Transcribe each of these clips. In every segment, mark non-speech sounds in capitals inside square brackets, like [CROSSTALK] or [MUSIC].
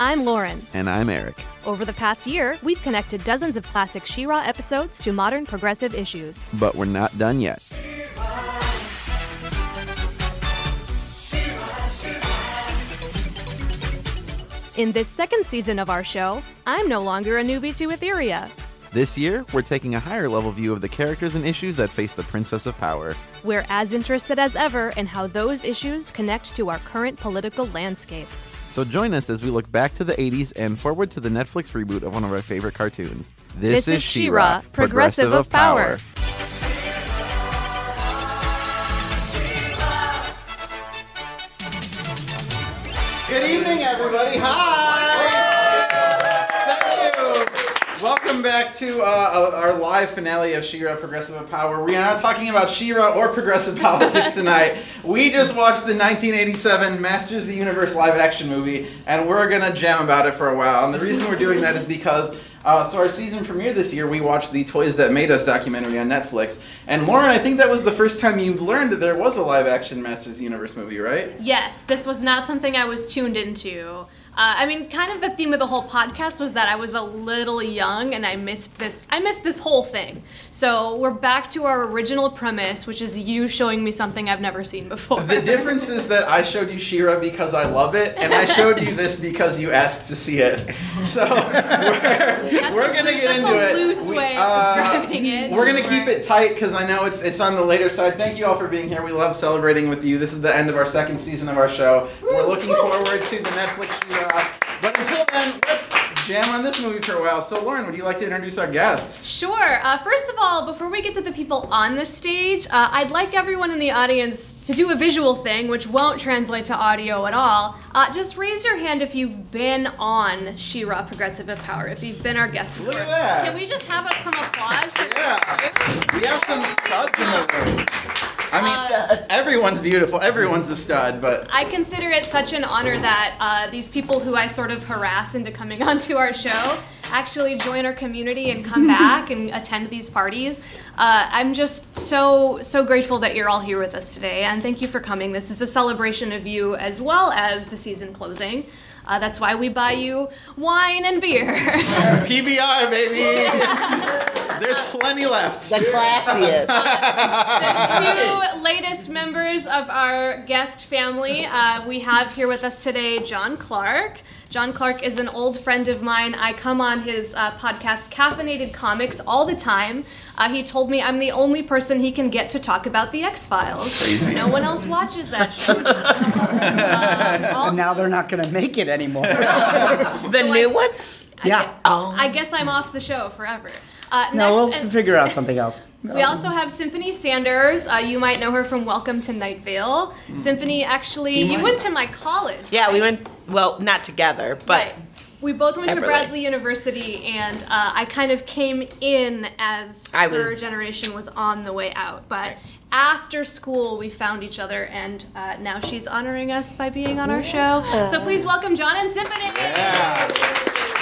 I'm Lauren. And I'm Eric. Over the past year, we've connected dozens of classic She-Ra episodes to modern progressive issues. But we're not done yet. In this second season of our show, I'm no longer a newbie to Etheria. This year, we're taking a higher level view of the characters and issues that face the Princess of Power. We're as interested as ever in how those issues connect to our current political landscape. So join us as we look back to the 80s and forward to the Netflix reboot of one of our favorite cartoons. This, this is She-Ra, Progressive of Power. Good evening, everybody. Hi. Welcome back to uh, our live finale of She-Ra Progressive Power. We are not talking about She-Ra or progressive politics tonight. We just watched the 1987 Masters of the Universe live action movie, and we're gonna jam about it for a while. And the reason we're doing that is because uh, so our season premiere this year, we watched the Toys That Made Us documentary on Netflix. And Lauren, I think that was the first time you learned that there was a live action Masters the Universe movie, right? Yes, this was not something I was tuned into. Uh, I mean, kind of the theme of the whole podcast was that I was a little young and I missed this. I missed this whole thing. So we're back to our original premise, which is you showing me something I've never seen before. The difference is that I showed you She-Ra because I love it, and I showed you this because you asked to see it. [LAUGHS] So we're, we're gonna get that's into a it. loose We- way of uh, describing it. We're gonna keep it tight because I know it's it's on the later side. Thank you all for being here. We love celebrating with you. This is the end of our second season of our show. We're looking forward to the Netflix She-Ra. But until then, let's jam on this movie for a while. So, Lauren, would you like to introduce our guests? Sure. Uh, first of all, before we get to the people on the stage, uh, I'd like everyone in the audience to do a visual thing, which won't translate to audio at all. Uh, just raise your hand if you've been on She-Ra Progressive of Power, if you've been our guest before. Look at that. Can we just have uh, some applause? Yeah. We have some studs in the room. I mean, Uh, everyone's beautiful. Everyone's a stud, but I consider it such an honor that uh, these people who I sort of harass into coming [LAUGHS] onto our show actually join our community and come [LAUGHS] back and attend these parties. Uh, I'm just so so grateful that you're all here with us today, and thank you for coming. This is a celebration of you as well as the season closing. Uh, that's why we buy you wine and beer. [LAUGHS] PBR, baby. [LAUGHS] There's plenty left. The classiest. the two latest members of our guest family uh, we have here with us today Jon Clarke. Jon Clarke is an old friend of mine. I come on his uh, podcast, Caffeinated Comics, all the time. Uh, he told me I'm the only person he can get to talk about the X Files. No one else watches that show. [LAUGHS] Uh, also- And now they're not going to make it anymore. [LAUGHS] the So new I- one? yeah. I, Oh. I guess I'm off the show forever. Uh, No, we'll next, and- figure out something else. [LAUGHS] We also have Symphony Sanders. Uh, you might know her from Welcome to Night Vale. Symphony, actually, you, might. went to my college. Yeah, we went, well, not together, but Right. We both went to Bradley University, and uh, I kind of came in as I her was- generation was on the way out. But after school, we found each other, and uh, now she's honoring us by being on our show. So please welcome Jon and Symphony. Yeah.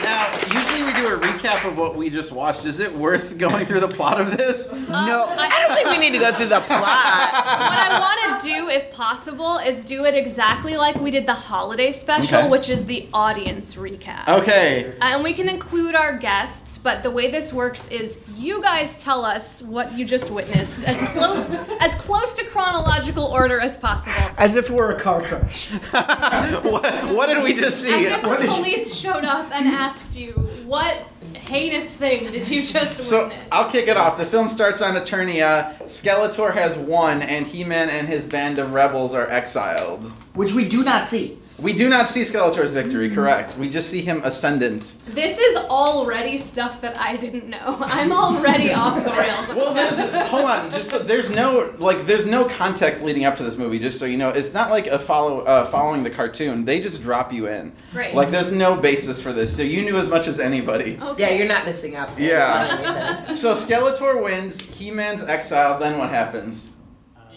Now, usually we do a recap of what we just watched. Is it worth going through the plot of this? no. I don't think we need to go through the plot. what I want to do, if possible, is do it exactly like we did the holiday special, Okay. which is the audience recap. Okay. Uh, and we can include our guests, but the way this works is you guys tell us what you just witnessed as close as close to chronological order as possible. As if we're a car crash. [LAUGHS] What, what did we just see? As see? if the police showed up and asked you, what heinous thing did you just So witness? I'll kick it off. The film starts on Eternia. Skeletor has won, and He-Man and his band of rebels are exiled. Which we do not see. We do not see Skeletor's victory, correct? We just see him ascendant. This is already stuff that I didn't know. [LAUGHS] I'm already off the rails. Well, there's hold on. Just so, there's no like there's no context leading up to this movie. Just so you know, it's not like a follow uh, following the cartoon. They just drop you in. Great. Like there's no basis for this. So you knew as much as anybody. Okay. Yeah, you're not missing out. Yeah. So Skeletor wins. He-Man's exiled. Then what happens?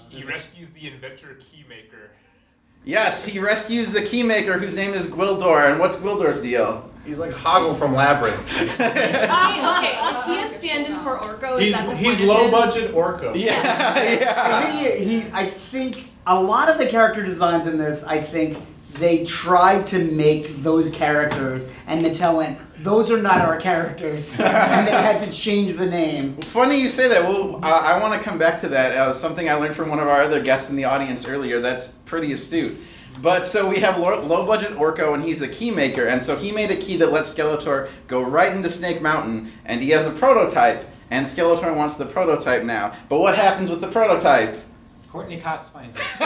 He rescues the inventor Keymaker. Yes, he rescues the Keymaker, whose name is Gwildor. And what's Gwildor's deal? He's like Hoggle from Labyrinth. [LAUGHS] Is he, okay, is he a stand-in for Orko? Is He's that the he's point of low him? budget Orko. Yeah, [LAUGHS] yeah. I think he, he. I think a lot of the character designs in this. I think they tried to make those characters, and Mattel went, "Those are not our characters," [LAUGHS] and they had to change the name. Funny you say that. Well, uh, I want to come back to that. Uh, something I learned from one of our other guests in the audience earlier. That's pretty astute. But so we have low, low budget Orko, and he's a key maker, and so he made a key that lets Skeletor go right into Snake Mountain, and he has a prototype, and Skeletor wants the prototype now. But what happens with the prototype? Courteney Cox finds it. [LAUGHS]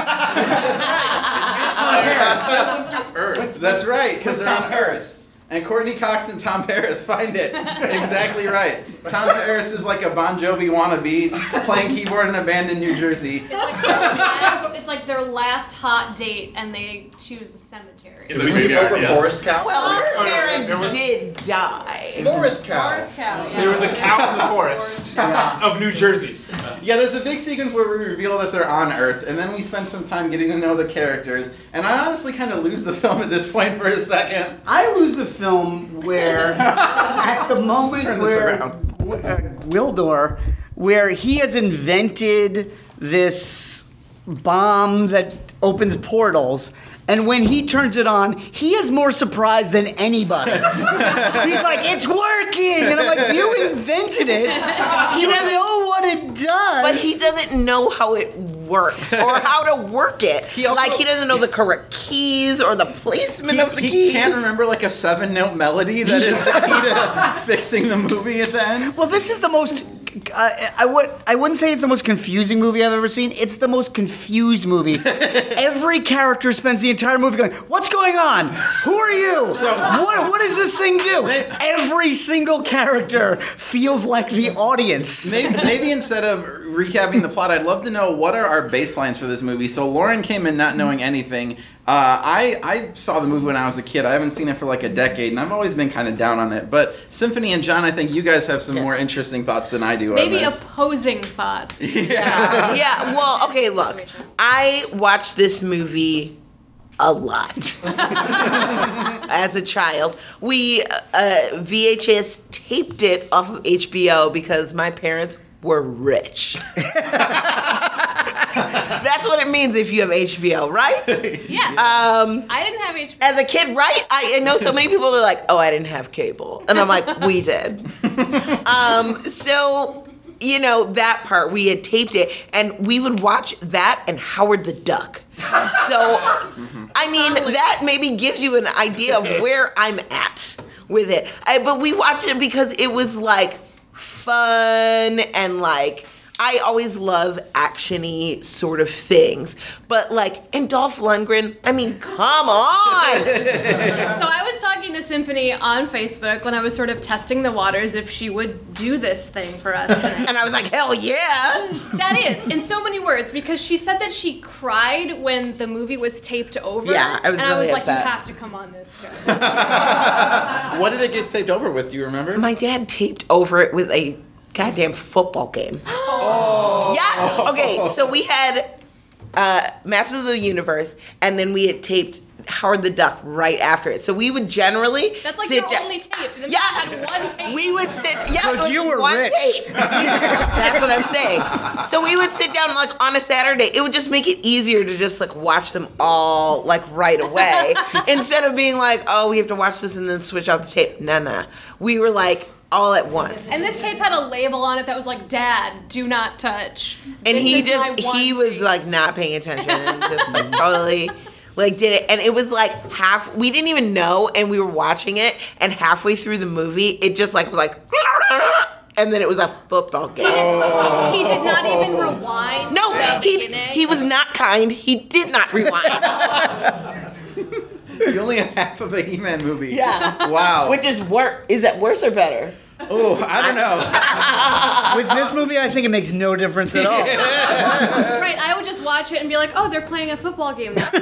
Earth. That's right, because they're on Earth. And Courteney Cox and Tom Paris find it. exactly right. Tom Paris is like a Bon Jovi wannabe playing keyboard in a band in New Jersey. It's like their last, it's like their last hot date, and they choose the cemetery. Did we skip over Forest Cow? Well, her there parents was- did die. Forest Cow. There was a cow in the forest of New Jersey. Yeah, there's a big sequence where we reveal that they're on Earth, and then we spend some time getting to know the characters. And I honestly kind of lose the film at this point for a second. I lose the film where, [LAUGHS] at the moment Turn where around. W- uh, Gwildor, where he has invented this bomb that opens portals. And when he turns it on, he is more surprised than anybody. [LAUGHS] He's like, "It's working!" And I'm like, "You invented it. [LAUGHS] You don't know what it does." But he doesn't know how it works or how to work it. [LAUGHS] He also- like he doesn't know the correct keys or the placement He, of the he keys. He can't remember like a seven note melody that is the key to fixing the movie at the end. Well, this is the most. I would. I wouldn't say it's the most confusing movie I've ever seen. It's the most confused movie. [LAUGHS] Every character spends the entire movie going, "What's going on? Who are you? what? What does this thing do?" Every single character feels like the audience. Maybe, maybe instead of recapping the plot, I'd love to know what are our baselines for this movie. So Lauren came in not knowing anything. Uh, I I saw the movie when I was a kid. I haven't seen it for like a decade, and I've always been kind of down on it. But Symphony and Jon, I think you guys have some more interesting thoughts than I do. Maybe on this. opposing thoughts. [LAUGHS] yeah. yeah. Well, okay, look. I watched this movie a lot [LAUGHS] as a child. We uh, VHS taped it off of HBO because my parents were rich. That's what it means if you have HBO, right? [LAUGHS] Yeah. Um, I didn't have HBO. as a kid, right? I, I know so many people are like, "Oh, I didn't have cable," and I'm like, "We did." [LAUGHS] um, so you know that part we had taped it, and we would watch that and Howard the Duck. So, [LAUGHS] I mean, that maybe gives you an idea of where I'm at with it. I, but we watched it because it was like fun and like. I always love actiony sort of things, but like, and Dolph Lundgren. I mean, come on! [LAUGHS] So I was talking to Symphony on Facebook when I was sort of testing the waters if she would do this thing for us [LAUGHS] tonight. And I was like, hell yeah! That is, in so many words, because she said that she cried when the movie was taped over. Yeah, I was and really I was like, upset. you have to come on this show. [LAUGHS] what did it get taped over with? Do you remember? My dad taped over it with a goddamn football game. Oh. [GASPS] Yeah. Okay. So we had uh, Masters of the Universe, and then we had taped Howard the Duck right after it. So we would generally That's like sit your down- only tape. And Yeah. had one tape. We would sit, yeah, 'Cause it was you were one rich. [LAUGHS] That's what I'm saying. So we would sit down like on a Saturday. It would just make it easier to just like watch them all like right away [LAUGHS] instead of being like, oh, we have to watch this and then switch out the tape. Nah, nah. We were like all at once. and this tape had a label on it that was like, "Dad, do not touch." and This he just he was tape." like not paying attention and just like totally like did it and it was like half we didn't even know and we were watching it and halfway through the movie it just like was like [LAUGHS] and then it was a football game He did not even rewind. no he beginning. he was not kind he did not rewind [LAUGHS] you only have half of a He-Man movie. Yeah. Wow. which is worse is that worse or better oh, I don't know. [LAUGHS] With this movie, I think it makes no difference at all. [LAUGHS] Right, I would just watch it and be like, "Oh, they're playing a football game." now." [LAUGHS]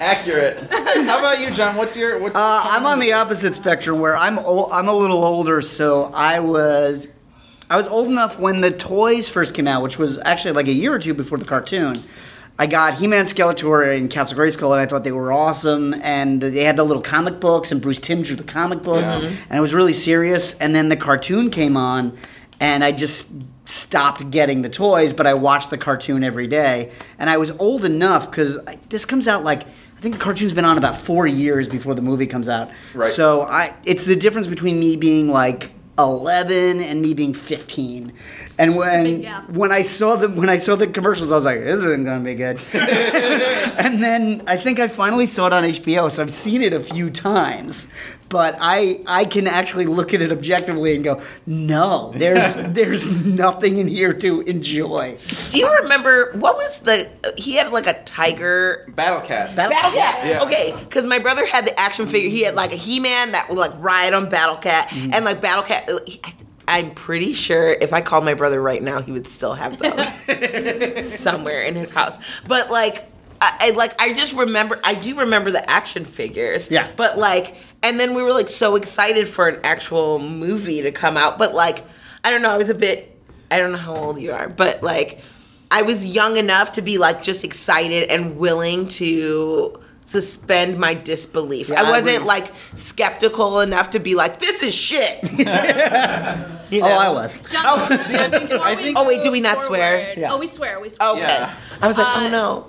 Accurate. How about you, Jon? What's your what's? Uh, I'm on the opposite spectrum where I'm o- I'm a little older, so I was I was old enough when the toys first came out, which was actually like a year or two before the cartoon. I got He-Man, Skeletor, and Castle Grayskull, and I thought they were awesome. And they had the little comic books, and Bruce Timm drew the comic books, mm-hmm. and it was really serious. And then the cartoon came on, and I just stopped getting the toys, but I watched the cartoon every day. And I was old enough because this comes out like I think the cartoon's been on about four years before the movie comes out. Right. So I, it's the difference between me being like 11 and me being 15. And when when I saw the when I saw the commercials, I was like, "This isn't gonna be good." [LAUGHS] and then I think I finally saw it on HBO, so I've seen it a few times. But I I can actually look at it objectively and go, "No, there's [LAUGHS] there's nothing in here to enjoy." Do you remember what was the? He had like a tiger. Battle Cat. Battle- Battle Cat. Yeah. Okay, because my brother had the action figure. He had like a He-Man that would like ride on Battle Cat, Mm-hmm. and like Battle Cat. I'm pretty sure if I called my brother right now, he would still have those [LAUGHS] somewhere in his house. But like. I, I like I just remember I do remember the action figures. Yeah. But like and then we were like so excited for an actual movie to come out. But like I don't know, I was a bit I don't know how old you are, but like I was young enough to be like just excited and willing to suspend my disbelief. Yeah, I I wasn't would- like skeptical enough to be like, this is shit. [LAUGHS] You know? Oh, I was. Jon, Oh, before [LAUGHS] I think- Oh, wait, do we not swear? Yeah. Oh, we swear. We swear. Okay. Yeah. I was like, Uh, oh no.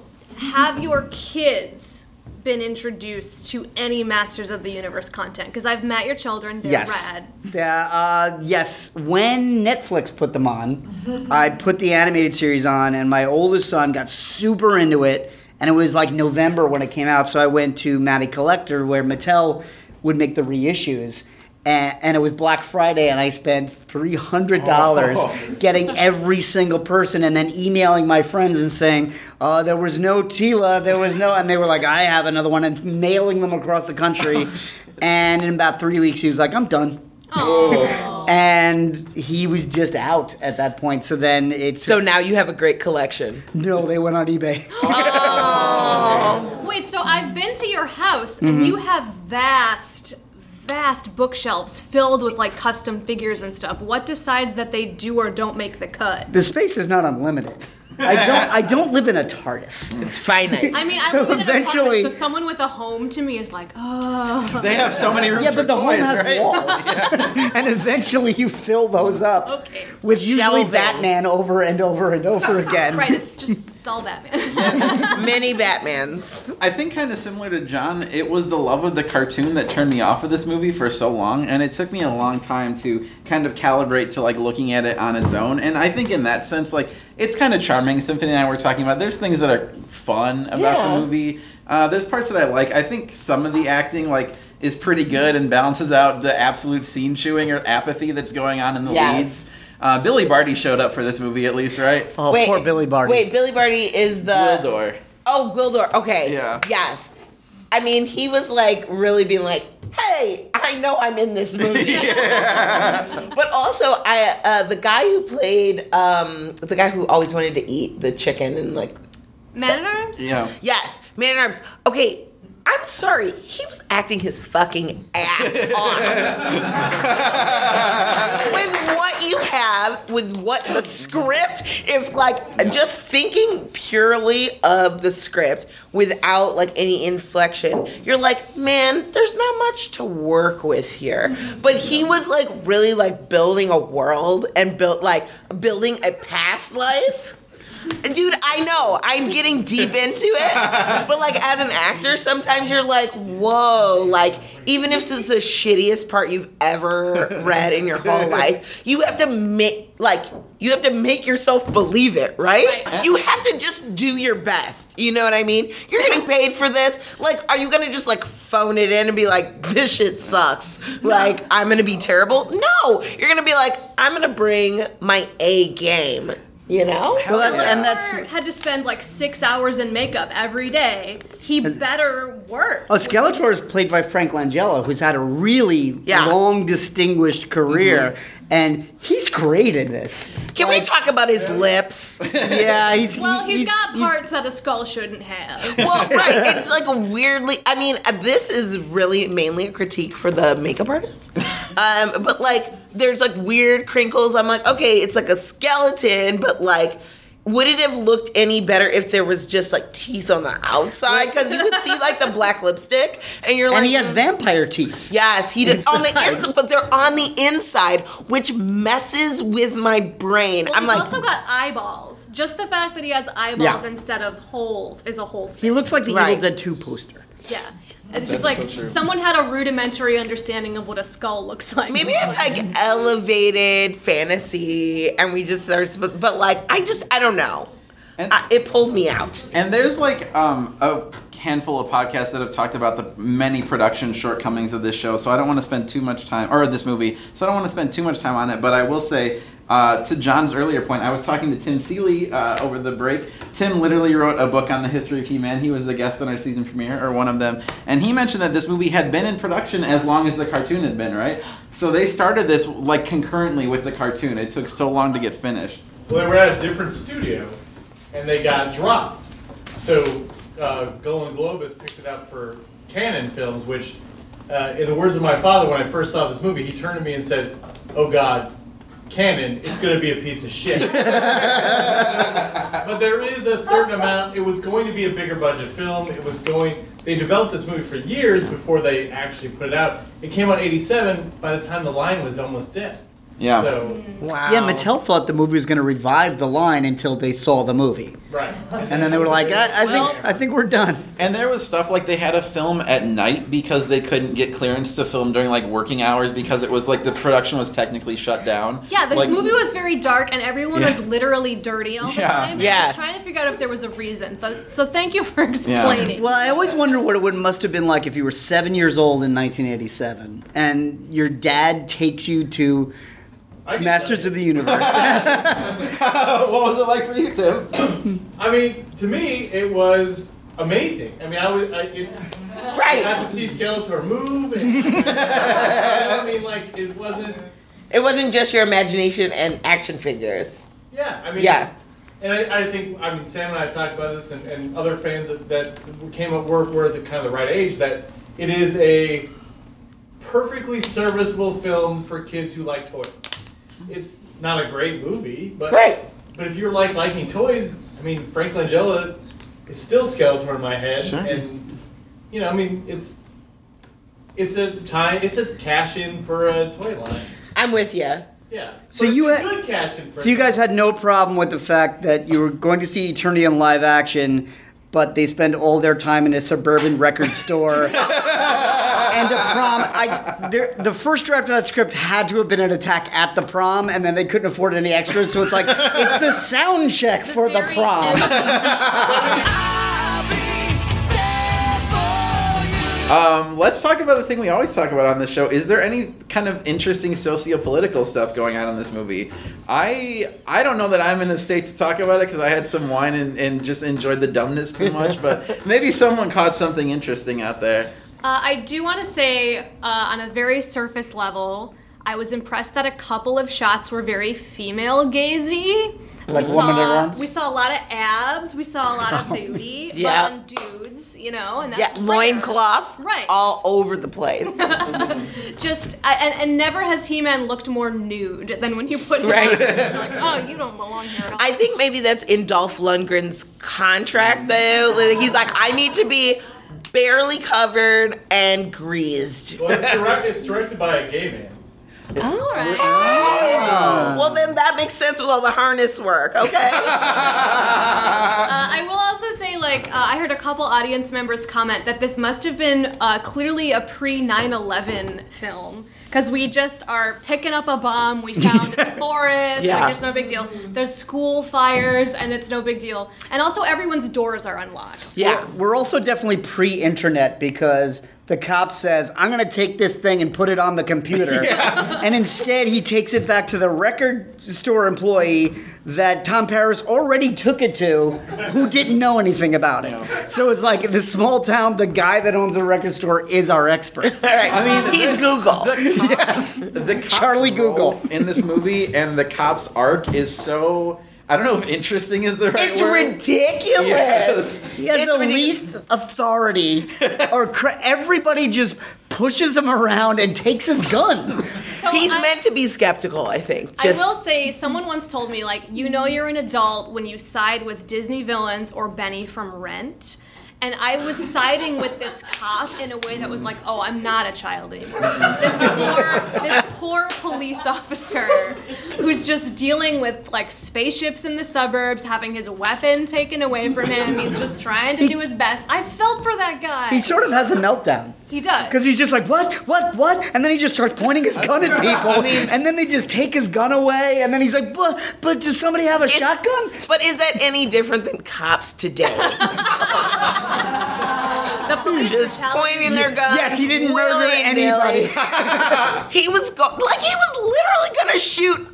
Have your kids been introduced to any Masters of the Universe content? Because I've met your children. They're yes. rad. Yeah, uh, yes. When Netflix put them on, I put the animated series on, and my oldest son got super into it. And it was like November when it came out, so I went to Matty Collector where Mattel would make the reissues. And, and it was Black Friday, and I spent three hundred dollars [LAUGHS] getting every single person, and then emailing my friends and saying, "Uh, there was no Teela, there was no," and they were like, "I have another one," and mailing them across the country. [LAUGHS] and in about three weeks, he was like, "I'm done." And he was just out at that point. So then it's So now you have a great collection. no, they went on eBay. [LAUGHS] oh. Wait, so I've been to your house and mm-hmm. you have vast, vast bookshelves filled with like custom figures and stuff. What decides that they do or don't make the cut? the space is not unlimited. I don't. I don't live in a TARDIS. It's finite. I mean, I So live in an eventually- apartment, so someone with a home to me is like, oh, They have so many rooms Yeah, but the home has right? walls, [LAUGHS] and eventually you fill those up Okay. with usually Shelving. Batman over and over and over [LAUGHS] again. right, it's just it's all Batman. [LAUGHS] Many [LAUGHS] Batmans. I think kind of similar to Jon, it was the love of the cartoon that turned me off of this movie for so long, and it took me a long time to kind of calibrate to like looking at it on its own. And I think in that sense, like it's kind of charming. Symphony and I were talking about. There's things that are fun about Yeah. the movie. Uh, there's parts that I like. I think some of the acting like is pretty good and balances out the absolute scene chewing or apathy that's going on in the Yes. leads. Uh, Billy Barty showed up for this movie at least, right? Oh, poor Billy Barty. Wait, Billy Barty is the Gwildor. Oh, Gwildor. Okay. Yeah. Yes. I mean, he was like really being like, "Hey, I know I'm in this movie." [LAUGHS] [LAUGHS] but also, I uh, the guy who played um, the guy who always wanted to eat the chicken and like Man at Arms? Yeah. yes, Man at Arms. Okay. I'm sorry, he was acting his fucking ass off. [LAUGHS] with what you have, with what the script, if like just thinking purely of the script without like any inflection, you're like, man, there's not much to work with here. But he was like really like building a world and built like building a past life. Dude, I know. I'm getting deep into it. [LAUGHS] But like as an actor, sometimes you're like, whoa, like even if it's the shittiest part you've ever [LAUGHS] read in your whole life, you have to make like you have to make yourself believe it, right? Right. You have to just do your best. You know what I mean? You're getting paid for this. Like, are you gonna just like phone it in and be like, this shit sucks? Like, I'm gonna be terrible? No. You're gonna be like, I'm gonna bring my A game. You know? So that, and Or that's had to spend like six hours in makeup every day. He better work. Oh, Skeletor is played by Frank Langella, who's had a really Yeah. long, distinguished career, mm-hmm. And he's great in this. Can we talk about his lips? Yeah, he's Well, he- he's got parts that a skull shouldn't have. well, right. It's like weirdly. I mean, uh, this is really mainly a critique for the makeup artist. Um, but like, there's like weird crinkles. I'm like, okay, it's like a skeleton, but like, would it have looked any better if there was just like teeth on the outside? Because you could see like the black lipstick, and you're like, And he has "Mm, vampire teeth. Yes, he did on the Inside. inside, but they're on the inside, which messes with my brain. Well, I'm like he's like, also got eyeballs. Just the fact that he has eyeballs Yeah. instead of holes is a whole thing. He looks like the Right. Evil Dead 2 poster. Yeah. It's That's just like so true. someone had a rudimentary understanding of what a skull looks like. maybe it's like elevated fantasy, and we just are, but, but like, I just, I don't know. And- I, it pulled me out. And there's like um, a handful of podcasts that have talked about the many production shortcomings of this show, so I don't want to spend too much time, or this movie, so I don't want to spend too much time on it, but I will say, uh, to Jon's earlier point, I was talking to Tim Seeley uh, over the break. Tim literally wrote a book on the history of He-Man. He was the guest on our season premiere, or one of them, and he mentioned that this movie had been in production as long as the cartoon had been, right? So they started this like concurrently with the cartoon. It took so long to get finished. Well, they were at a different studio, and they got dropped. So uh, Golan Globus picked it up for Cannon Films, which, uh, in the words of my father, when I first saw this movie, he turned to me and said, "Oh God, Cannon, it's going to be a piece of shit." but there is a certain amount. It was going to be a bigger budget film. It was going. They developed this movie for years before they actually put it out. It came out '87. By the time the line was almost dead. Yeah. So Wow. Yeah, Mattel thought the movie was going to revive the line until they saw the movie. right. And then they were like, I, I Well- think I think we're done. And there was stuff like they had to film at night because they couldn't get clearance to film during like working hours because it was like the production was technically shut down. Yeah, the Like- movie was very dark and everyone Yeah. was literally dirty all the Yeah. time. And I Yeah. was trying to figure out if there was a reason. So, so thank you for explaining. Well, I always wonder what it would must have been like if you were seven years old in 1987 and your dad takes you to I can Masters of the Universe. [LAUGHS] [LAUGHS] what was it like for you, Tim? I mean, to me, it was amazing. I mean, I was, I, it, I Right. got to see Skeletor move. And, I mean, like, it wasn't. It wasn't just your imagination and action figures. Yeah, I mean. Yeah. And I, I think, I mean, Sam and I talked about this, and, and other fans that, that came up were, were at the kind of the right age, that it is a perfectly serviceable film for kids who like toys. It's not a great movie, but Right. But if you're like liking toys, I mean, Frank Langella is still Skeletor in my head, Sure. and you know, I mean, it's it's a time, it's a cash in for a toy line. I'm with you. Yeah. So But you it's a had- good cash in for. so you guys had no problem with the fact that you were going to see Eternia in live action, but they spend all their time in a suburban record store. [LAUGHS] And a prom, I there, the first draft of that script had to have been an attack at the prom, and then they couldn't afford any extras, so it's like it's the sound check for the prom. Um, let's talk about the thing we always talk about on this show. Is there any kind of interesting socio-political stuff going on in this movie? I I don't know that I'm in a state to talk about it because I had some wine and, and just enjoyed the dumbness too much. but [LAUGHS] maybe someone caught something interesting out there. Uh, I do want to say, uh, on a very surface level, I was impressed that a couple of shots were very female gazy. Like we saw, we saw a lot of abs. We saw a lot of booty. [LAUGHS] Yeah. On dudes, you know, and Yeah, that's rare. loincloth. [LAUGHS] Right. All over the place. [LAUGHS] Just and, and never has He-Man looked more nude than when you put him Right. like, oh, you don't belong here at all. I think maybe that's in Dolph Lundgren's contract, though. He's like, I need to be barely covered and greased. Well, it's, direct, it's directed by a gay man. Oh, Well, then that makes sense with all the harness work, okay? [LAUGHS] Uh, I will also say, like, uh, I heard a couple audience members comment that this must have been uh, clearly a pre 9 11 film. Because we just are picking up a bomb we found in the [LAUGHS] forest. Yeah. Like, it's no big deal. There's school fires, and it's no big deal. And also, everyone's doors are unlocked. yeah. We're also definitely pre-internet because the cop says, "I'm going to take this thing and put it on the computer," [LAUGHS] and instead he takes it back to the record store employee that Tom Paris already took it to, who didn't know anything about it. So it's like in this small town, the guy that owns the record store is our expert. [LAUGHS] All right. I mean, he's Google. The [LAUGHS] cops, the cops Charlie Google. in this movie and the cops arc is so. I don't know if interesting is the right word. It's word. ridiculous. Yes. He has It's the ridiculous. least authority, [LAUGHS] or cra- everybody just pushes him around and takes his gun. So He's I- meant to be skeptical, I think. I will say, someone once told me, like, you know you're an adult when you side with Disney villains or Benny from Rent. And I was siding with this cop in a way that was like, oh, I'm not a child anymore. This poor, this poor police officer who's just dealing with like spaceships in the suburbs, having his weapon taken away from him. He's just trying to do his best. I felt for that guy. He sort of has a meltdown. He does. Because he's just like, what, what, what? And then he just starts pointing his gun at people. and then they just take his gun away. And then he's like, but, but does somebody have a It's- shotgun? But is that any different than cops today? [LAUGHS] [LAUGHS] the police Just brutality- pointing their guns. Yes, he didn't murder willy-nilly. anybody. [LAUGHS] he was go- like he was literally gonna shoot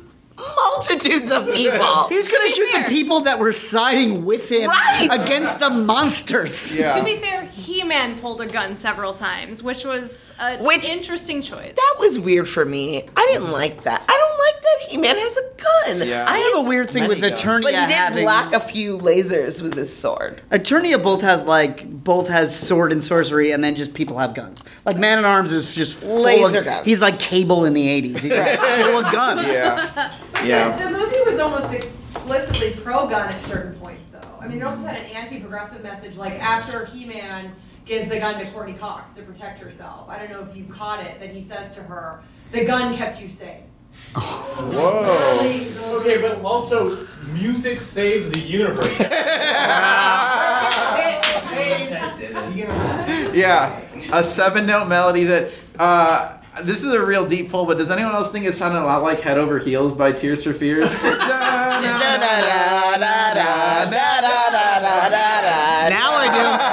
multitudes of people. He was going to be shoot fair. the people that were siding with him Right. against the monsters. Yeah. To be fair, He-Man pulled a gun several times, which was an Which- interesting choice. that was weird for me. I didn't like that. I don't like that He-Man has a gun. Yeah. I have a weird thing with Many guns. Eternia But he did having. block a few lasers with his sword. Eternia both has like both has sword and sorcery, and then just people have guns. Like Man at Arms is just full Laser of, guns. He's like Cable in the '80s. He's like full of guns. Yeah. [LAUGHS] Yeah. The movie was almost explicitly pro-gun at certain points, though. I mean, it almost had an anti-progressive message, like after He-Man gives the gun to Courteney Cox to protect herself. I don't know if you caught it, that he says to her, "The gun kept you safe." Whoa. Okay, but also, music saves the universe. Yeah. A seven note melody that. Uh, this is a real deep pull, but does anyone else think it sounded a lot like Head Over Heels by Tears for Fears? Now I do.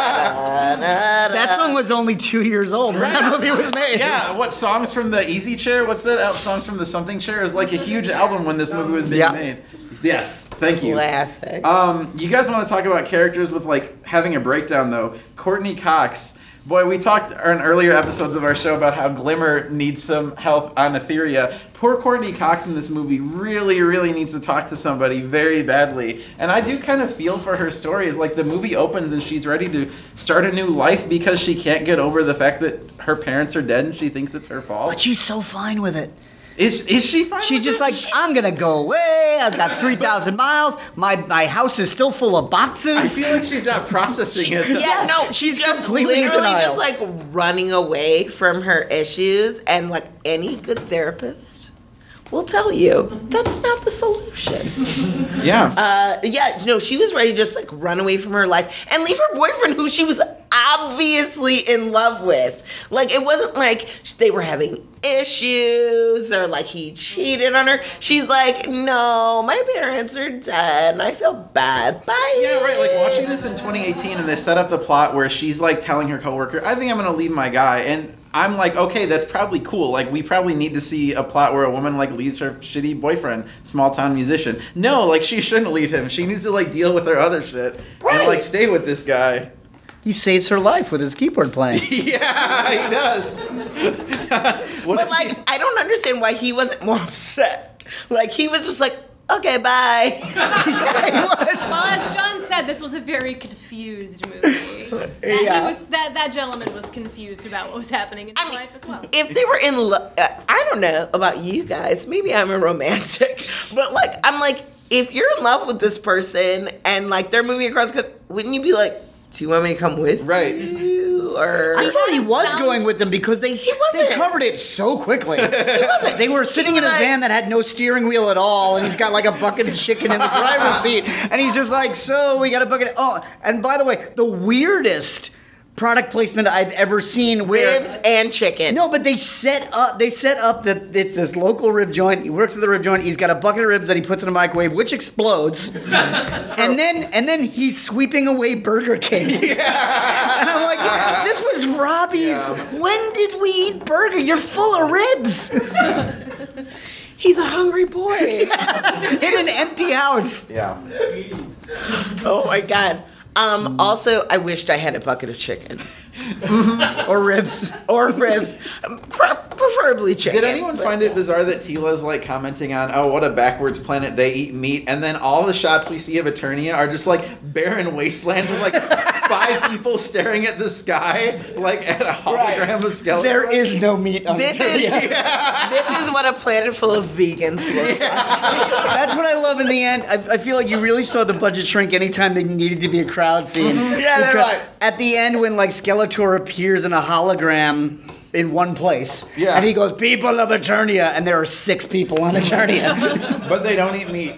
That song was only two years old when that movie was made. Yeah, what songs from the Easy Chair? What's that? Songs from the Something Chair? is like a huge album when this movie was being Yeah. made. Yes, thank you. Classic. Um, you guys want to talk about characters with like having a breakdown though? Courteney Cox. Boy, we talked in earlier episodes of our show about how Glimmer needs some help on Etheria. Poor Courteney Cox in this movie really, really needs to talk to somebody very badly. And I do kind of feel for her story. Like the movie opens and she's ready to start a new life because she can't get over the fact that her parents are dead and she thinks it's her fault. But she's so fine with it. Is is she fine? She's with just it? like, I'm gonna go away. I've got three thousand miles. My my house is still full of boxes. I feel like she's not processing it. Yeah, no, she's she's just completely literally denial. just like running away from her issues, and like any good therapist will tell you that's not the solution. Yeah. Uh, yeah, no, she was ready to just like run away from her life and leave her boyfriend, who she was obviously in love with. Like it wasn't like they were having issues or like he cheated on her. She's like, no, my parents are dead, and I feel bad. Bye. Yeah, right. Like watching this in 2018, and they set up the plot where she's like telling her coworker, "I think I'm gonna leave my guy," and I'm like, "Okay, that's probably cool. Like, we probably need to see a plot where a woman like leaves her shitty boyfriend, small town musician. No, like she shouldn't leave him. She needs to like deal with her other shit and like stay with this guy. He saves her life with his keyboard playing. [LAUGHS] yeah, he does. [LAUGHS] But if like, I don't understand why he wasn't more upset. Like he was just like, okay, bye. [LAUGHS] [LAUGHS] Well, as Jon said, this was a very confused movie. [LAUGHS] That, he Yeah. was, that, that gentleman was confused about what was happening in his I mean, life as well. if they were in love, uh, I don't know about you guys. Maybe I'm a romantic, but like, I'm like, if you're in love with this person and like they're moving across, wouldn't you be like, do you want me to come with Right. you? Or I thought he was sound- going with them because they He they wasn't. covered it so quickly. [LAUGHS] wasn't. They were sitting in a like- van that had no steering wheel at all, and he's got like a bucket of chicken in the driver's seat, and he's just like, "So we got a bucket." Oh, and by the way, the weirdest product placement I've ever seen where ribs and chicken. No, but they set up they set up that it's this local rib joint. He works at the rib joint. He's got a bucket of ribs that he puts in a microwave, which explodes. [LAUGHS] and then and then he's sweeping away Burger King. [LAUGHS] And I'm like, this was Robbie's. When did we eat burger? You're full of ribs [LAUGHS] He's a hungry boy. in an empty house. Yeah. oh my god. Um, also, I wished I had a bucket of chicken Mm-hmm. Or ribs. or ribs, pre- preferably chicken. Did anyone but- find it bizarre that Teela's like commenting on, oh, what a backwards planet, they eat meat, and then all the shots we see of Eternia are just like barren wastelands with like [LAUGHS] five people staring at the sky like at a hologram of Skeletor. There is no meat on This is Eternia. this is what a planet full of vegans looks like. That's what I love in the end. I, I feel like you really saw the budget shrink anytime there needed to be a crowd scene. Mm-hmm. Yeah, they're Because like- At the end, when like Skeletor appears in a hologram in one place, Yeah. and he goes, "People of Eternia," and there are six people on Eternia. [LAUGHS] but they don't eat meat.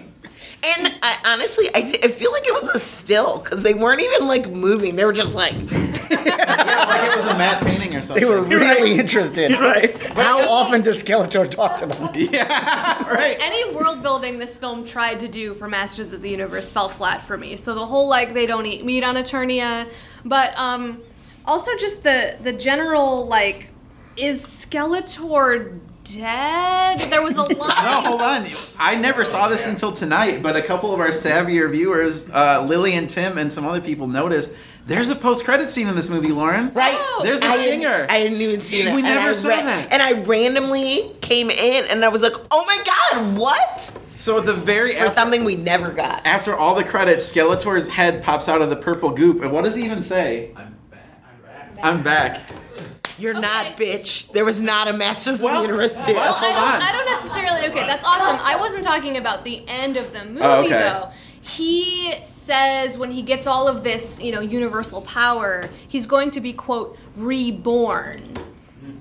And I, honestly, I, th- I feel like it was a still because they weren't even like moving. They were just like, [LAUGHS] Yeah, like it was a matte painting or something. they were really interested. [LAUGHS] right. How often does Skeletor talk to them? Yeah, right. Any world building this film tried to do for Masters of the Universe fell flat for me. So the whole like they don't eat meat on Eternia, but um, also just the the general like is Skeletor dead? There was a [LAUGHS] lot. No, hold on. I never saw this until tonight, but a couple of our savvier viewers, uh, Lily and Tim, and some other people noticed there's a post-credit scene in this movie, Lauren. Right. Oh. There's a I singer. Didn't, I didn't even see that. We never saw ra- that. And I randomly came in and I was like, oh my god, what? so at the very For after, something we never got. after all the credits, Skeletor's head pops out of the purple goop, and what does he even say? I'm back. I'm back. You're Okay. not, bitch. There was not a Masters Well, of the Universe too. well, I Hold don't, on. I don't necessarily. Okay, that's awesome. I wasn't talking about the end of the movie Oh, okay. though. He says when he gets all of this, you know, universal power, he's going to be quote reborn.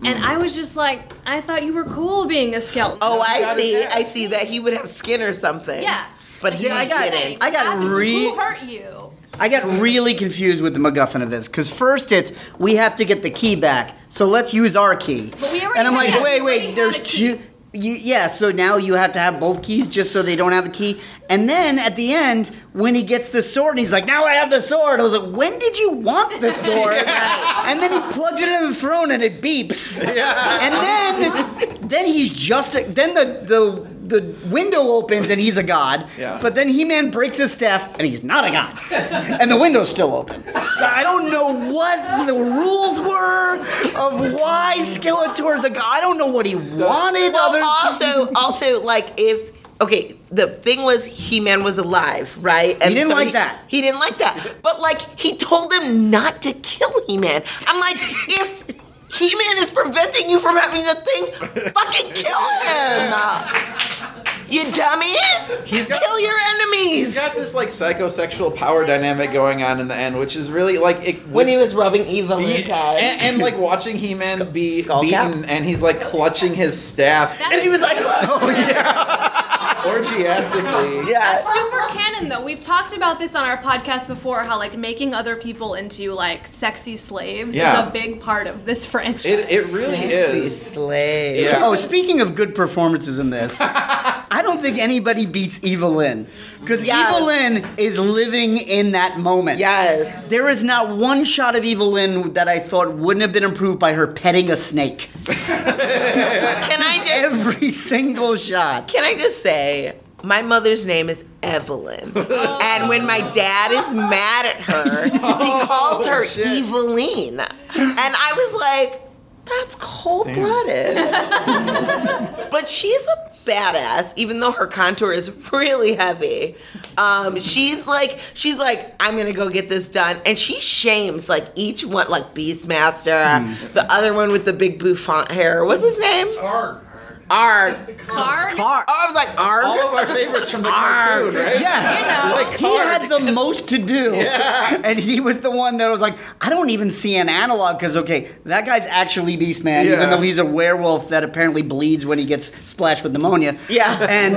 And I was just like, I thought you were cool being a skeleton. Oh, I see. I see that he would have skin or something. Yeah. But he Yeah, I got- didn't. I got That- re- Who hurt you? I got really confused with the MacGuffin of this because first it's we have to get the key back, so let's use our key. But we already and I'm like, wait, We already wait, there's a key. two. You, yeah, so now you have to have both keys just so they don't have the key. And then at the end, when he gets the sword and he's like, now I have the sword. I was like, when did you want the [LAUGHS] sword? And then he plugs it in the throne and it beeps. And then then he's just then the the the window opens and he's a god. [LAUGHS] Yeah. But then He-Man breaks his staff and he's not a god. and the window's still open. So I don't know what the rules were of why Skeletor's a god. I don't know what he wanted. Well, other also, also, like if okay, the thing was He-Man was alive, right? And he didn't like that. He didn't like that. But like he told him not to kill He-Man. I'm like, if He-Man is preventing you from having the thing, fucking kill him. You dummy! He's got- kill your enemies. He's got this like psychosexual power dynamic going on in the end, which is really like it, when he was rubbing evil Yeah, head. and, and like watching He-Man be Skull cap? beaten, and he's like clutching his staff That's, and he was like, [LAUGHS] oh yeah, orgiastically. [LAUGHS] yes. super canon though. We've talked about this on our podcast before. How like making other people into like sexy slaves Yeah. is a big part of this franchise. It, it really Sexy is. slave. Yeah. Oh, speaking of good performances in this, [LAUGHS] I don't think anybody beats Evelyn. Because Yes. Evelyn is living in that moment. Yes. There is not one shot of Evelyn that I thought wouldn't have been improved by her petting a snake. [LAUGHS] Can I just Every single shot. Can I just say, my mother's name is Evelyn. [LAUGHS] Oh. And when my dad is mad at her, he oh, calls her Evelyn, And I was like, that's cold blooded. [LAUGHS] but she's a badass, even though her contour is really heavy. Um, she's like, she's like, I'm gonna go get this done, and she shames like each one, like Beastmaster, the other one with the big bouffant hair. What's his name? Arg. Arg. Card. Oh, I was like, Arg. All of our favorites from the cartoon, right? Yes. Like He had the most to do. And he was the one that was like, I don't even see an analog because, okay, that guy's actually Beastman, Yeah. even though he's a werewolf that apparently bleeds when he gets splashed with pneumonia. Yeah. And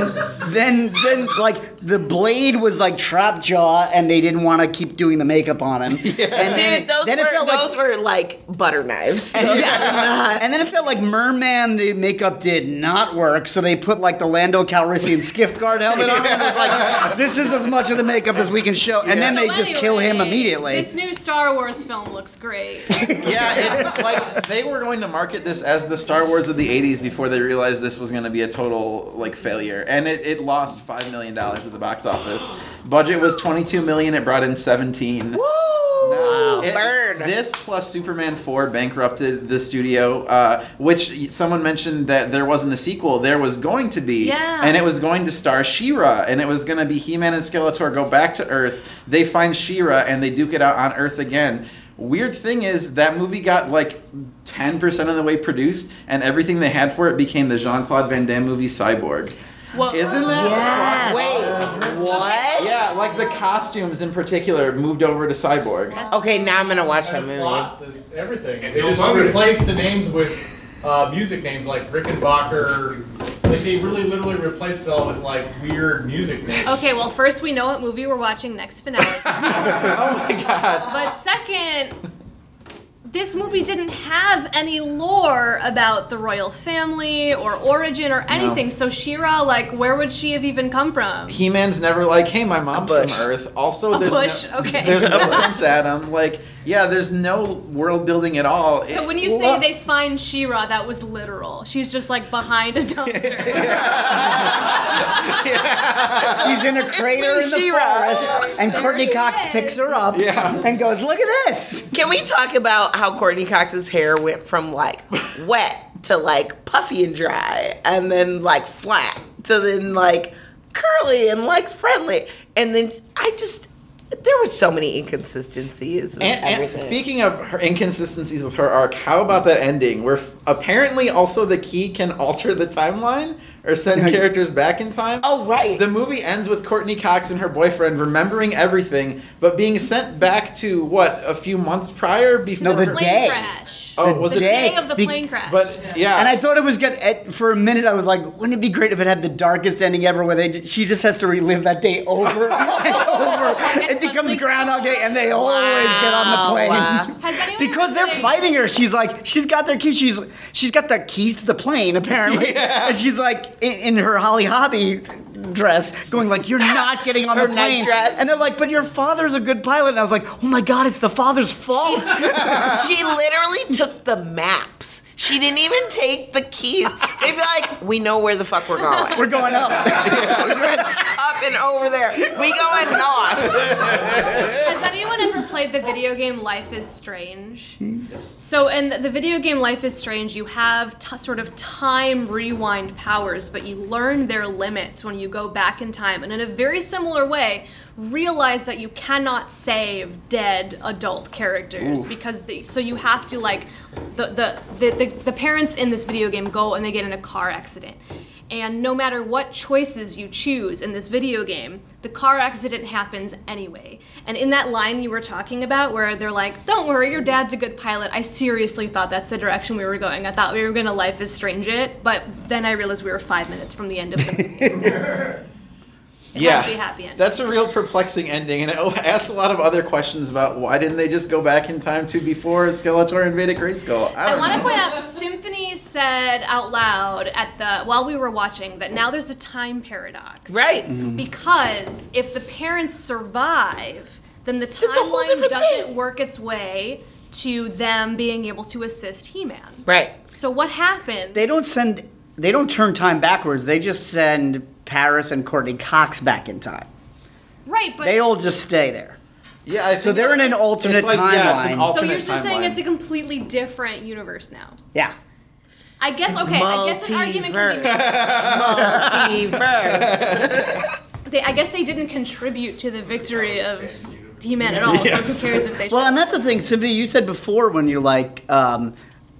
then, then like, the blade was like trap jaw and they didn't want to keep doing the makeup on him. Yeah. And then, Dude, those, then were, it felt those like. were like butter knives. And, yeah. and then it felt like Merman, the makeup did not work, so they put like the Lando Calrissian [LAUGHS] skiff guard helmet on. And was like, this is as much of the makeup as we can show. And then So they just kill him immediately. This new Star Wars film looks great. [LAUGHS] Yeah, it's like they were going to market this as the Star Wars of the '80s before they realized this was going to be a total like failure, and it, it lost five million dollars at the box office. Budget was 22 million. It brought in 17. Woo! It- burn. This plus Superman 4 bankrupted the studio, uh, which someone mentioned that there wasn't a sequel. There was going to be. Yeah. And it was going to star She-Ra, and it was going to be He-Man and Skeletor go back to Earth. They find She-Ra, and they duke it out on Earth again. Weird thing is that movie got like 10% of the way produced, and everything they had for it became the Jean-Claude Van Damme movie Cyborg. Whoa. Isn't that? Yes. Wait, what? Yeah, like the costumes in particular moved over to Cyborg. Okay, now I'm gonna watch that movie. plot, the- everything. And They just replaced the names with uh, music names like Rickenbacker. Like they really literally replaced it all with like weird music names. Okay, well, first we know what movie we're watching next finale. [LAUGHS] Oh my god. but second, this movie didn't have any lore about the royal family or origin or anything. So She-Ra, like, where would she have even come from? He-Man's never like, hey, my mom's from. Earth. Also, A there's bush, no, okay. there's [LAUGHS] no Prince Adam. Like, yeah, there's no world building at all. So when you say they find She-Ra, that was literal. She's just like behind a [LAUGHS] dumpster. [LAUGHS] She's in a crater in the She-Ra. forest, and Courteney Cox is. picks her up Yeah. and goes, "Look at this." Can we talk about how Courteney Cox's hair went from like wet to like puffy and dry, and then like flat to then like curly and like friendly, and then I just there were so many inconsistencies. And, and speaking of her inconsistencies with her arc, how about that ending where f- apparently also the key can alter the timeline or send characters back in time? oh right, The movie ends with Courteney Cox and her boyfriend remembering everything, but being sent back to what a few months prior before. No, the her- plane day. crash. Oh, the was The day. day of the Be- plane crash. But yeah, And I thought it was good. At, for a minute, I was like, "Wouldn't it be great if it had the darkest ending ever, where they she just has to relive that day over and [LAUGHS] over? It becomes suddenly- Groundhog Day, and they always get on the plane." Wow. [LAUGHS] Because they're fighting her. She's like, she's got their keys. She's she's got the keys to the plane apparently, [LAUGHS] and she's like in, in her Holly Hobbie dress, going like, "You're not getting on Her the plane." nightdress. And they're like, "But your father's a good pilot." And I was like, "Oh my god, it's the father's fault." [LAUGHS] she literally took the maps. She didn't even take the keys. They'd be like, "We know where the fuck we're going. We're going up. We're [LAUGHS] going up and over there. We going north." Has anyone ever played the video game Life is Strange? So, in the video game Life is Strange, you have t- sort of time rewind powers, but you learn their limits when you go back in time. And in a very similar way, realize that you cannot save dead adult characters because they, so you have to like the, the the, the the parents in this video game go and they get in a car accident and no matter what choices you choose in this video game, the car accident happens anyway. And in that line you were talking about, where they're like, don't worry, your dad's a good pilot, I seriously thought that's the direction we were going. I thought we were going to Life is Strange it, but then I realized we were five minutes from the end of the [LAUGHS] movie. It yeah, had to be a happy ending. that's a real perplexing ending, and it [LAUGHS] asks a lot of other questions about why didn't they just go back in time to before Skeletor invaded Grayskull? I I want to point out, Symphony said out loud at the while we were watching that now there's a time paradox. Right. Mm-hmm. Because if the parents survive, then the timeline doesn't thing. work its way to them being able to assist He-Man. Right. So what happens? They don't send. They don't turn time backwards. They just send Paris and Courteney Cox back in time. right, but They all just stay there. Yeah, I So they're in an alternate like, Yeah, an timeline. so you're just saying it's a completely different universe now. Yeah. I guess okay. I guess an argument can be. Multiverse. They, I guess they didn't contribute to the victory of He-Man at all. So who cares if they? Well, and that's the thing, Symphony. You said before when you're like, um,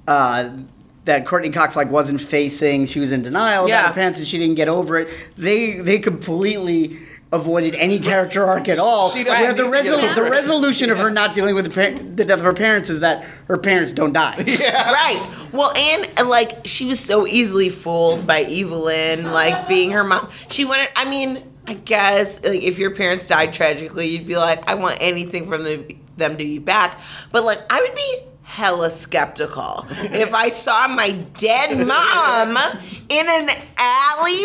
uh, that Courteney Cox like wasn't facing, she was in denial Yeah. about her parents, and she didn't get over it. They they completely avoided any character arc at all. She doesn't the, need to get resolu- over the it. resolution of her not dealing with the, par- the death of her parents is that her parents don't die. [LAUGHS] Yeah. Right. Well, and uh, like she was so easily fooled by Evil-Lyn, like being her mom. She wanted. I mean, I guess like if your parents died tragically, you'd be like, I want anything from them, them to be back. But like, I would be hella skeptical if I saw my dead mom in an alley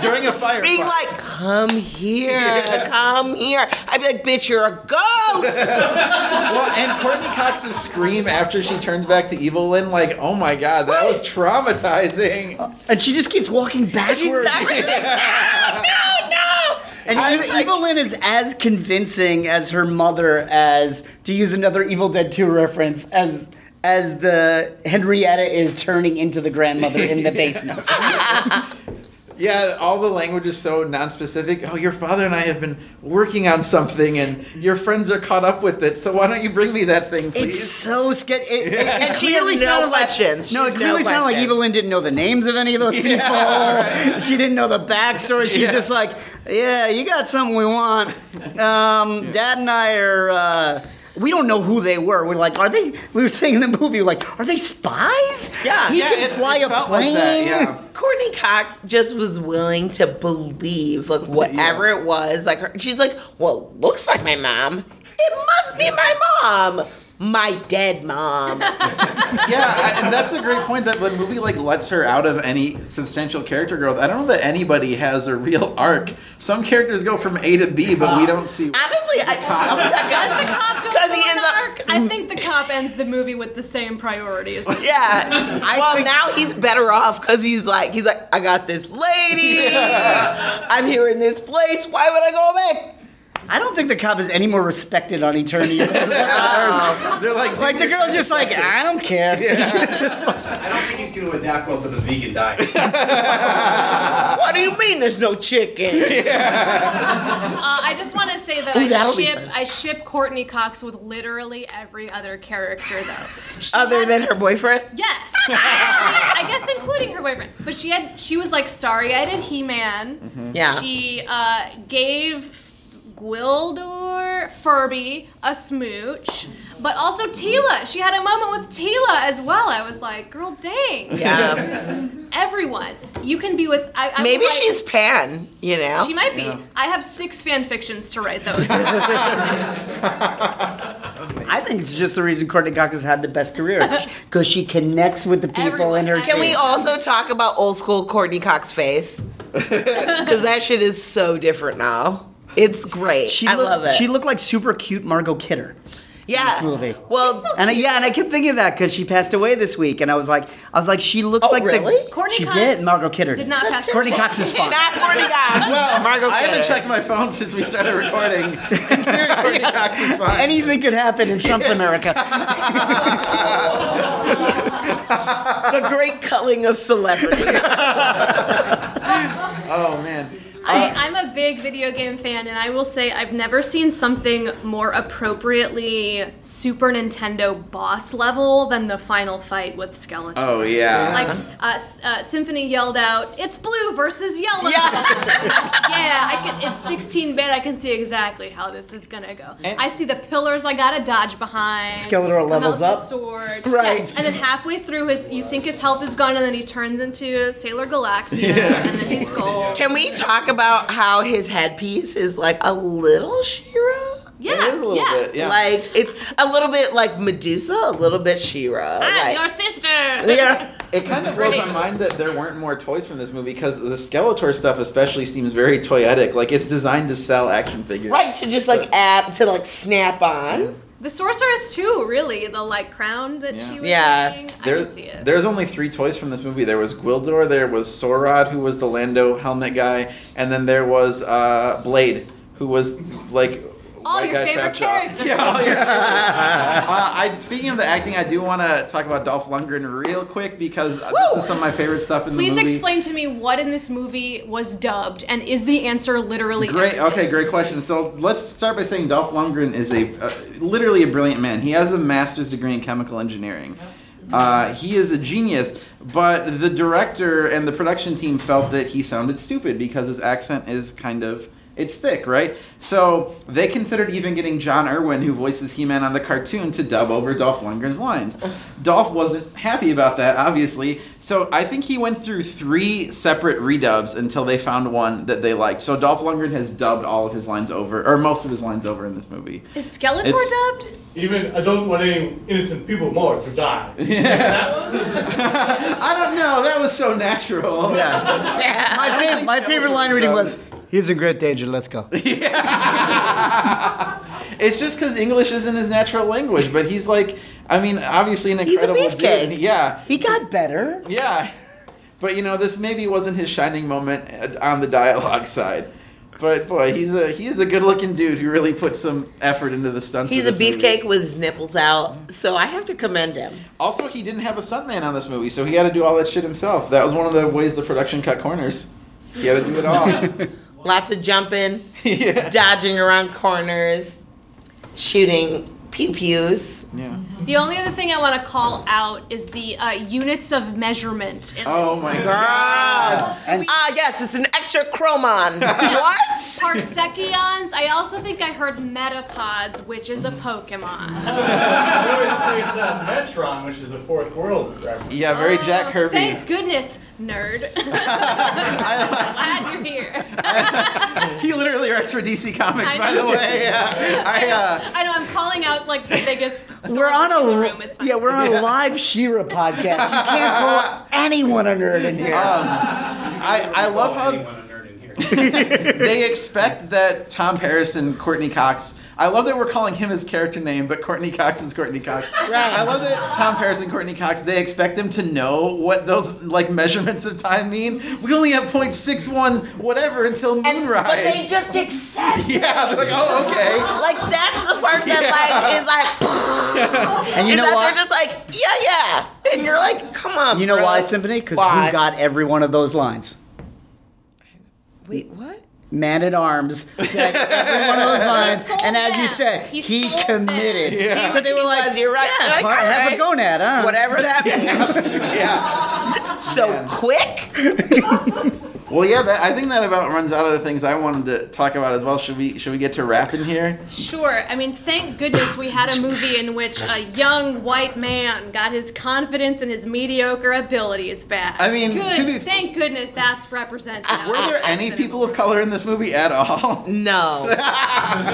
during a fire. being like, "Come here, come here." I'd be like, "Bitch, you're a ghost." well, and Courteney Cox's scream after she turns back to Evil-Lyn, like, oh my god, that was traumatizing. And she just keeps walking And she's backwards. [LAUGHS] back- no, no, no. And I Evil-Lyn is as convincing as her mother as to use another Evil Dead 2 reference as as the Henrietta is turning into the grandmother in the basement. [LAUGHS] Yeah, all the language is so non-specific. Oh, your father and I have been working on something, and your friends are caught up with it. So why don't you bring me that thing, please? It's so sketchy. It, it, it And she clearly no sounded like- questions. no, it has clearly no sounded like. Evil-Lyn didn't know the names of any of those [LAUGHS] people. She didn't know the backstory. She's Yeah. just like, yeah, you got something we want. [LAUGHS] Um, Dad and I are. Uh, we don't know who they were. We're like, are they? We were saying in the movie, we're like, are they spies? Yeah. he Yeah, can it- fly it a felt like plane. that, yeah. Courteney Cox just was willing to believe like whatever it was. Like her, she's like, well, looks like my mom. It must be my mom. My dead mom. [LAUGHS] yeah, I, and that's a great point. That the movie like lets her out of any substantial character growth. I don't know that anybody has a real arc. Some characters go from A to B, but we don't see. Honestly, I [LAUGHS] Does the cop go Because he ends an up- arc? I think the cop ends the movie with the same priorities. Yeah. well, now he's better off because he's like, he's like, I got this lady. [LAUGHS] I'm here in this place. Why would I go back? I don't think the cop is any more respected on Eternia. than [LAUGHS] her. They're like, like the girl's just like, I don't care. [LAUGHS] She's just like, I don't think he's going to adapt well to the vegan diet. [LAUGHS] What do you mean there's no chicken? Uh, I just want to say that Ooh, I ship. I ship Courteney Cox with literally every other character though. She Other had- than her boyfriend? Yes, I guess including her boyfriend. But she had she was like starry-eyed at He-Man. Yeah. She uh, gave Gwildor Furby a smooch, but also Teela. She had a moment with Teela as well. I was like, girl, dang. Yeah. Everyone, you can be with. I, I Maybe like- she's Pan, you know? She might be. I have six fan fictions to write those. [LAUGHS] I think it's just the reason Courteney Cox has had the best career because she connects with the people in her. Everyone. Can we also talk about old school Courteney Cox face? [LAUGHS] Because that shit is so different now. It's great. She I looked, love it. She looked like super cute Margot Kidder. yeah. this movie. Well, And I, yeah, and I kept thinking of that because she passed away this week, and I was like, I was like, she looks Oh, like really? the. Courteney she Cox did. Margot Kidder did not pass Courteney away. Cox is fine. not Courteney Cox. Well, [LAUGHS] Margot I haven't checked my phone since we started recording. Courteney Cox is fine. Anything could happen in Trump's America. [LAUGHS] the great culling of celebrities. [LAUGHS] oh man. I, I'm a big video game fan, and I will say I've never seen something more appropriately Super Nintendo boss level than the final fight with Skeletor. Oh yeah. Like uh, uh, Symphony yelled out, "It's blue versus yellow." Yeah. [LAUGHS] yeah, I can. It's 16 bit. I can see exactly how this is gonna go. And- I see the pillars I gotta dodge behind. Skeletor levels with the up. Sword. Right. Yeah, And then halfway through, his you think his health is gone, and then he turns into Sailor Galaxia, and then he's [LAUGHS] gold. Can we talk about how his headpiece is like a little She-Ra? Yeah, It is a little yeah. bit, yeah. Like it's a little bit like Medusa, a little bit She-Ra. I'm like, your sister. yeah. It kind of blows my mind that there weren't more toys from this movie because the Skeletor stuff especially seems very toyetic. Like it's designed to sell action figures. Right to just like add to like snap on. The sorceress too, really. The like crown that Yeah. she was Yeah. wearing. I There, can see it. there's only three toys from this movie. There was Gwildor, there was Saurod, who was the Lando helmet guy, and then there was uh, Blade, who was like All white your favorite trap characters. Yeah, all your [LAUGHS] uh, I, speaking of the acting, I do want to talk about Dolph Lundgren real quick because this is some of my favorite stuff in Please the movie. Please explain to me what in this movie was dubbed, and is the answer literally Great. everything? Okay, great question. So let's start by saying Dolph Lundgren is a uh, literally a brilliant man. He has a master's degree in chemical engineering. Uh, he is a genius, but the director and the production team felt that he sounded stupid because his accent is kind of it's thick, right? So they considered even getting John Erwin, who voices He-Man on the cartoon, to dub over Dolph Lundgren's lines. [LAUGHS] Dolph wasn't happy about that, obviously. So I think he went through three separate redubs until they found one that they liked. So Dolph Lundgren has dubbed all of his lines over, or most of his lines over in this movie. Is Skeletor It's- dubbed? Even I don't want any innocent people more to die. [LAUGHS] [LAUGHS] I don't know. That was so natural. Yeah. My, fav- my favorite line reading was, "He's in great danger. Let's go." [LAUGHS] It's just because English isn't his natural language, but he's like, I mean, obviously an He's a incredible beefcake. dude. Yeah, He got better. yeah. But you know, this maybe wasn't his shining moment uh, on the dialogue side. But boy, he's a he's a good looking dude who really put some effort into the stunts. He's of a this movie. beefcake with his nipples out, so I have to commend him. Also, he didn't have a stuntman on this movie, so he had to do all that shit himself. That was one of the ways the production cut corners. He had to do it all. [LAUGHS] Lots of jumping, [LAUGHS] yeah. dodging around corners, shooting pew pews. yeah. The only other thing I want to call out is the uh, units of measurement. In Oh this my god. And Ah, yes, it's an extra chromon. [LAUGHS] what? Parsekions. I also think I heard metapods, which is a Pokemon. [LAUGHS] I it's uh, Metron, which is a fourth world reference. Yeah, very Jack Oh, Kirby. Thank goodness, nerd. I'm [LAUGHS] glad you're here. He literally writes for DC Comics, I by the know. way. Yeah. I, uh, I know I'm calling out like the biggest. we're on in the a room. It's fine. yeah, we're on a live She-Ra podcast. You can't call anyone a nerd in here. I, I love how Anyone a nerd in here. they expect that Tom Paris and Courteney Cox. I love that we're calling him his character name, but Courteney Cox is Courteney Cox. Right. I love that Tom Paris and Courteney Cox. They expect them to know what those like measurements of time mean. We only have 0.61 whatever until moonrise. But they just accept. [LAUGHS] yeah, they're like, oh okay. Like that's the part that like is like. [LAUGHS] and you is know that why? They're just like yeah, yeah, and you're like, come on. You know bro. why, Symphony? Because Why? we got every one of those lines. Wait, what? Man at Arms said every one of those [LAUGHS] lines, and as you said, He he, committed. them. So they were like, was, you're right. "Yeah, Like, part- all have right. a gonad, huh?" Whatever that [LAUGHS] means. Yeah. so quick. [LAUGHS] Well, yeah. That, I think that about runs out of the things I wanted to talk about as well. Should we? Should we get to rapping here? Sure. I mean, thank goodness we had a movie in which a young white man got his confidence and his mediocre abilities back. I mean, Good. to be- thank goodness that's represented. Uh, Were there any people of color in this movie at all? No. [LAUGHS]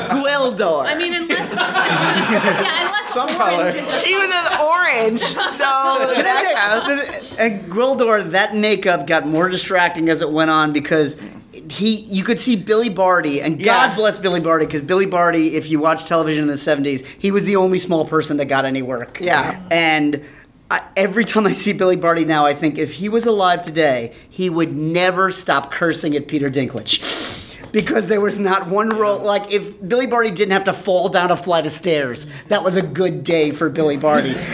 Gwildor. I mean, unless [LAUGHS] yeah, unless Some color. is a he an orange, so [LAUGHS] that counts. And Gwildor, that makeup got more distracting as it went on because he, you could see Billy Barty, and Yeah. God bless Billy Barty, because Billy Barty, if you watch television in the '70s, he was the only small person that got any work. Yeah. and. I, every time I see Billy Barty now, I think if he was alive today, he would never stop cursing at Peter Dinklage. Because there was not one role, like if Billy Barty didn't have to fall down a flight of stairs, that was a good day for Billy Barty. [LAUGHS]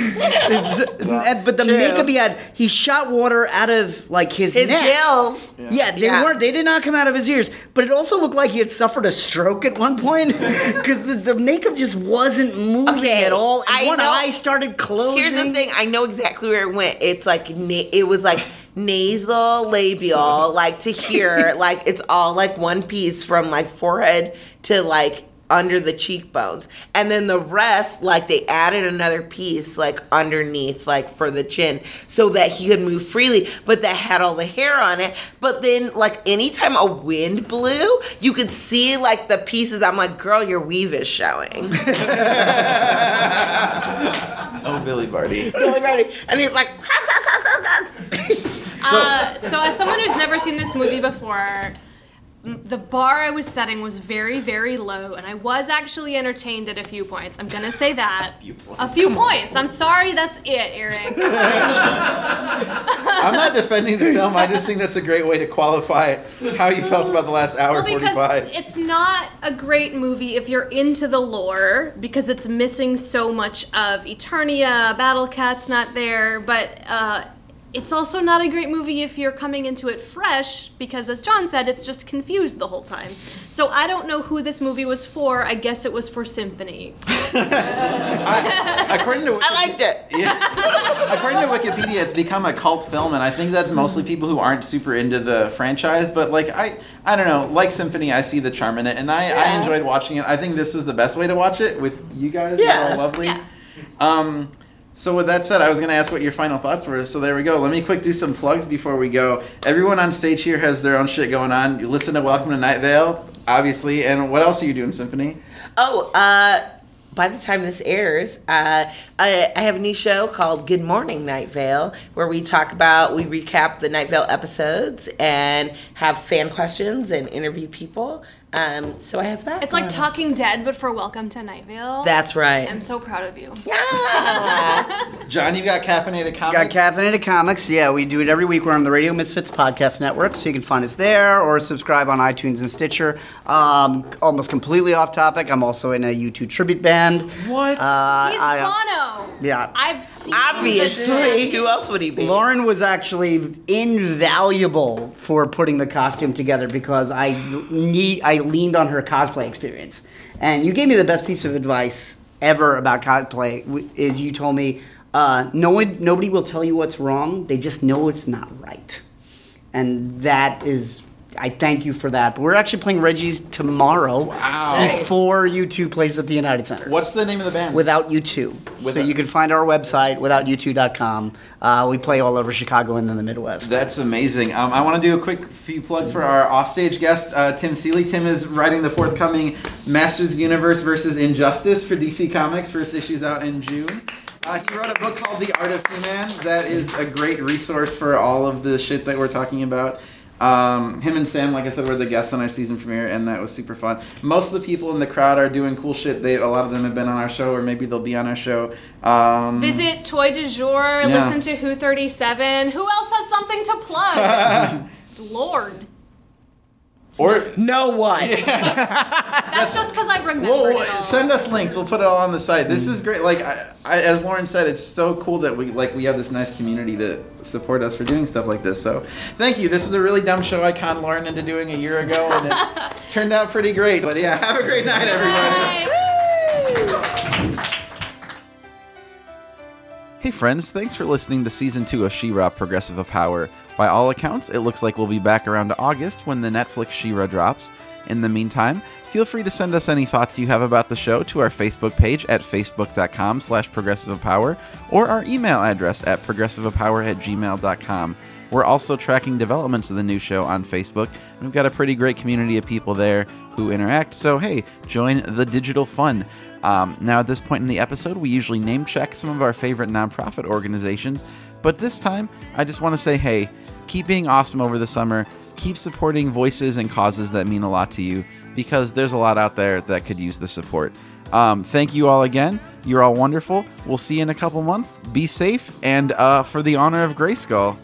And- but the True. makeup he had, he shot water out of like his, His neck. gills. Yeah, they Yeah. weren't. They did not come out of his ears. But it also looked like he had suffered a stroke at one point [LAUGHS] because the, the makeup just wasn't moving Okay, at all. And I one know- eye started closing. Here's the thing. I know exactly where it went. It's like it was like nasal, labial, like to here, [LAUGHS] like it's all like one piece from like forehead to like under the cheekbones, and then the rest, like they added another piece like underneath, like for the chin, so that he could move freely. But that had all the hair on it. But then, like anytime a wind blew, you could see like the pieces. I'm like, girl, your weave is showing. [LAUGHS] Oh, Billy Barty. billy barty And he's like, [LAUGHS] Uh, so, as someone who's never seen this movie before, the bar I was setting was very, very low, and I was actually entertained at a few points. I'm gonna say that. few points. A few points. I'm sorry, that's it, Eric. [LAUGHS] I'm not defending the film. I just think that's a great way to qualify how you felt about the last hour Well, because 45. it's not a great movie if you're into the lore, because it's missing so much of Eternia. Battle Cat's not there, but uh, it's also not a great movie if you're coming into it fresh, because as Jon said, it's just confused the whole time. So I don't know who this movie was for. I guess it was for Symphony. [LAUGHS] According to I liked it. [LAUGHS] Yeah. According to Wikipedia, it's become a cult film, and I think that's mostly people who aren't super into the franchise. But like, I, I don't know. Like Symphony, I see the charm in it, and I, I enjoyed watching it. I think this is the best way to watch it with you guys. You're Yeah. all lovely. Yeah. Um, so with that said, I was going to ask what your final thoughts were. So there we go. Let me quick do some plugs before we go. Everyone on stage here has their own shit going on. You listen to Welcome to Night Vale, obviously, and what else are you doing, Symphony? Oh, uh, by the time this airs, uh, I, I have a new show called Good Morning Night Vale, where we talk about, we recap the Night Vale episodes and have fan questions and interview people. Um, so I have that. It's like going. Talking Dead, but for Welcome to Night Vale. That's right. I'm so proud of you. Yeah. [LAUGHS] Jon, you got caffeinated Got comics. Caffeinated Comics. Yeah, we do it every week. We're on the Radio Misfits Podcast Network, so you can find us there or subscribe on iTunes and Stitcher. Um, almost completely off topic. I'm also in a U2 tribute band. what? Uh, He's I, Bono. yeah. I've seen Obviously, who else would he be? Lauren was actually invaluable for putting the costume together because I need I leaned on her cosplay experience, and you gave me the best piece of advice ever about cosplay. Is you told me uh, no one nobody will tell you what's wrong; they just know it's not right, and that is. I thank you for that. But we're actually playing Reggie's tomorrow Wow. before U2 plays at the United Center. What's the name of the band? Without U2. So you can find our website, withoutyou2.com. Uh, we play all over Chicago and then the Midwest. That's amazing. Um, I want to do a quick few plugs for our offstage guest, uh, Tim Seeley. Tim is writing the forthcoming Masters Universe versus Injustice for DC Comics. First issue's out in June. Uh, he wrote a book called The Art of He-Man that is a great resource for all of the shit that we're talking about. Um, him and Sam, like I said, were the guests on our season premiere, and that was super fun. Most of the people in the crowd are doing cool shit. They, a lot of them have been on our show, or maybe they'll be on our show. Um, Visit Toy du Jour, Yeah. listen to Who 37. Who else has something to plug? [LAUGHS] Lord. Or no one. [LAUGHS] That's just because I remember. Well, it all. send us links. We'll put it all on the site. This is mm. great. Like, I, I, as Lauren said, it's so cool that we like we have this nice community to support us for doing stuff like this. So, thank you. This is a really dumb show I conned Lauren into doing a year ago, and it [LAUGHS] turned out pretty great. But yeah, have a great night, everybody. Bye. Hey friends, thanks for listening to season 2 of She-Ra Progressive of Power. By all accounts, it looks like we'll be back around August when the Netflix She-Ra drops. In the meantime, feel free to send us any thoughts you have about the show to our Facebook page at facebook.com slash progressiveofpower or our email address at progressiveofpower at gmail.com. We're also tracking developments of the new show on Facebook, and we've got a pretty great community of people there who interact, so hey, join the digital fun. Um, now, at this point in the episode, we usually name check some of our favorite nonprofit organizations, but this time, I just want to say hey, keep being awesome over the summer, keep supporting voices and causes that mean a lot to you, because there's a lot out there that could use the support. Um, thank you all again. You're all wonderful. We'll see you in a couple months. Be safe, and uh, for the honor of Grayskull.